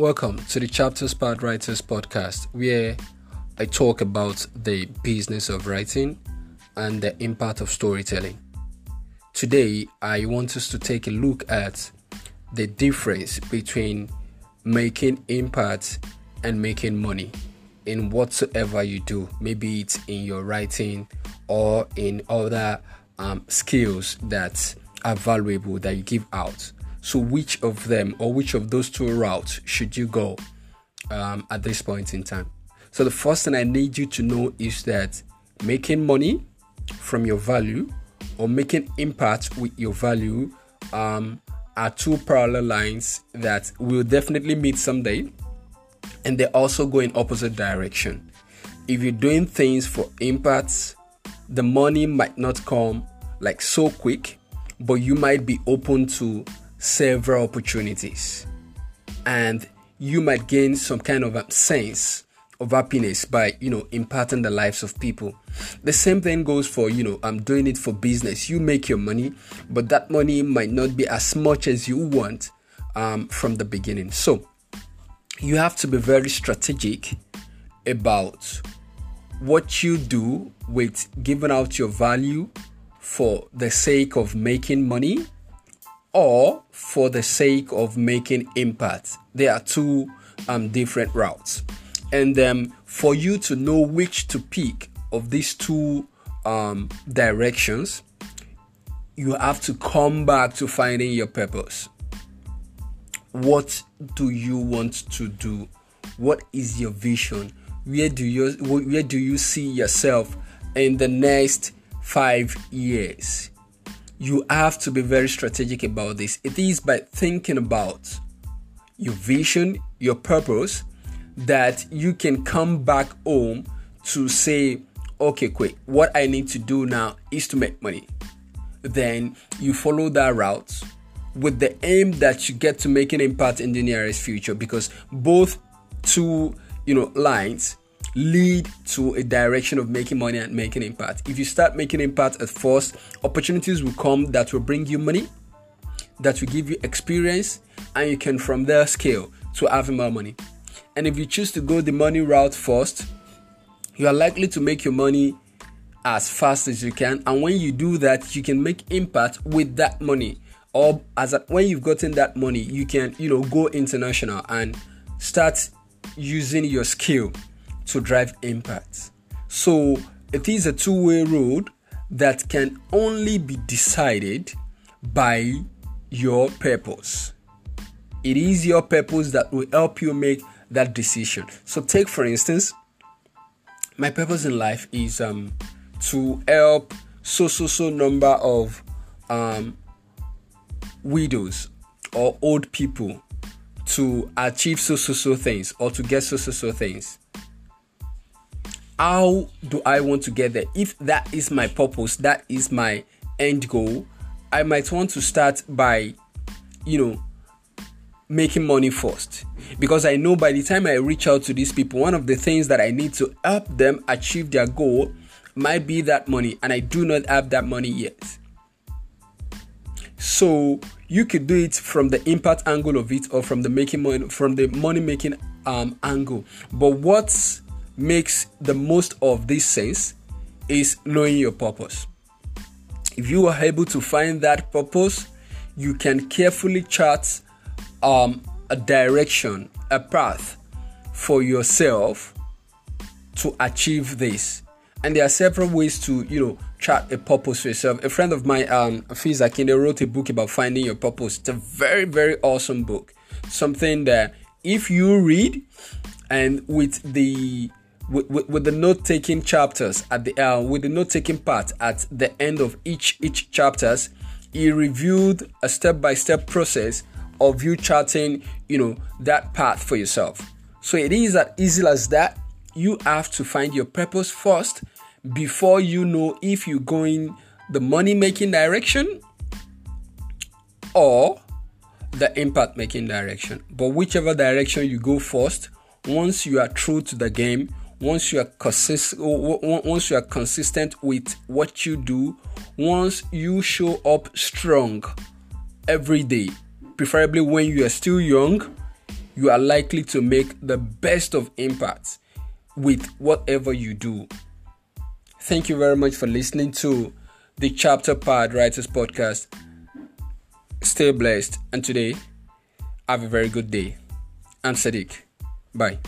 Welcome to the Chapters Part Writers podcast, where I talk about the business of writing and the impact of storytelling. Today, I want us to take a look at the difference between making impact and making money in whatsoever you do. Maybe it's in your writing or in other um, skills that are valuable that you give out. So, which of them or which of those two routes should you go um, at this point in time? So, the first thing I need you to know is that making money from your value or making impact with your value um, are two parallel lines that will definitely meet someday and they also go in opposite direction. If you're doing things for impact, the money might not come like so quick, but you might be open to several opportunities. And you might gain some kind of sense of happiness by you know imparting the lives of people. The same thing goes for you know i'm doing it for business. You make your money but that money might not be as much as you want um, from the beginning. So you have to be very strategic about what you do with giving out your value for the sake of making money or for the sake of making impact. There are two um, different routes. And um, for you to know which to pick of these two um, directions, you have to come back to finding your purpose. What do you want to do? What is your vision? Where do you where do you see yourself in the next 5 years? You have to be very strategic about this. It is by thinking about your vision, your purpose, that you can come back home to say, okay, quick, what I need to do now is to make money. Then you follow that route with the aim that you get to make an impact in the nearest future because both two you know lines lead to a direction of making money and making impact. If you start making impact at first, opportunities will come that will bring you money, that will give you experience, and you can from there scale to having more money. And if you choose to go the money route first, you are likely to make your money as fast as you can. And when you do that, you can make impact with that money. Or as a, when you've gotten that money, you can you know go international and start using your skill to drive impact. So it is a two way road that can only be decided by your purpose. It is your purpose that will help you make that decision. So, take for instance, my purpose in life is um, to help so so so number of um, widows or old people to achieve so so so things or to get so so so things how do I want to get there? If that is my purpose, that is my end goal, I might want to start by, you know, making money first. Because I know by the time I reach out to these people, one of the things that I need to help them achieve their goal might be that money, and I do not have that money yet. So you could do it from the impact angle of it or from the making money from the money making um, angle. But what's makes the most of this sense is knowing your purpose. If you are able to find that purpose, you can carefully chart um, a direction, a path for yourself to achieve this. And there are several ways to, you know, chart a purpose for yourself. A friend of mine, um, Fiz Akinde, wrote a book about finding your purpose. It's a very, very awesome book. Something that if you read and with the with, with, with the note taking chapters at the uh, with the note taking part at the end of each each chapters he reviewed a step by step process of you charting you know that path for yourself. So it is as easy as that. You have to find your purpose first before you know if you're going the money making direction or the impact making direction. But whichever direction you go first once you are true to the game once you are consist once you are consistent with what you do once you show up strong every day preferably when you are still young you are likely to make the best of impact with whatever you do. Thank you very much for listening to the Chapter Pad Writers Podcast. Stay blessed, and today, have a very good day. I'm Sadiq. Bye.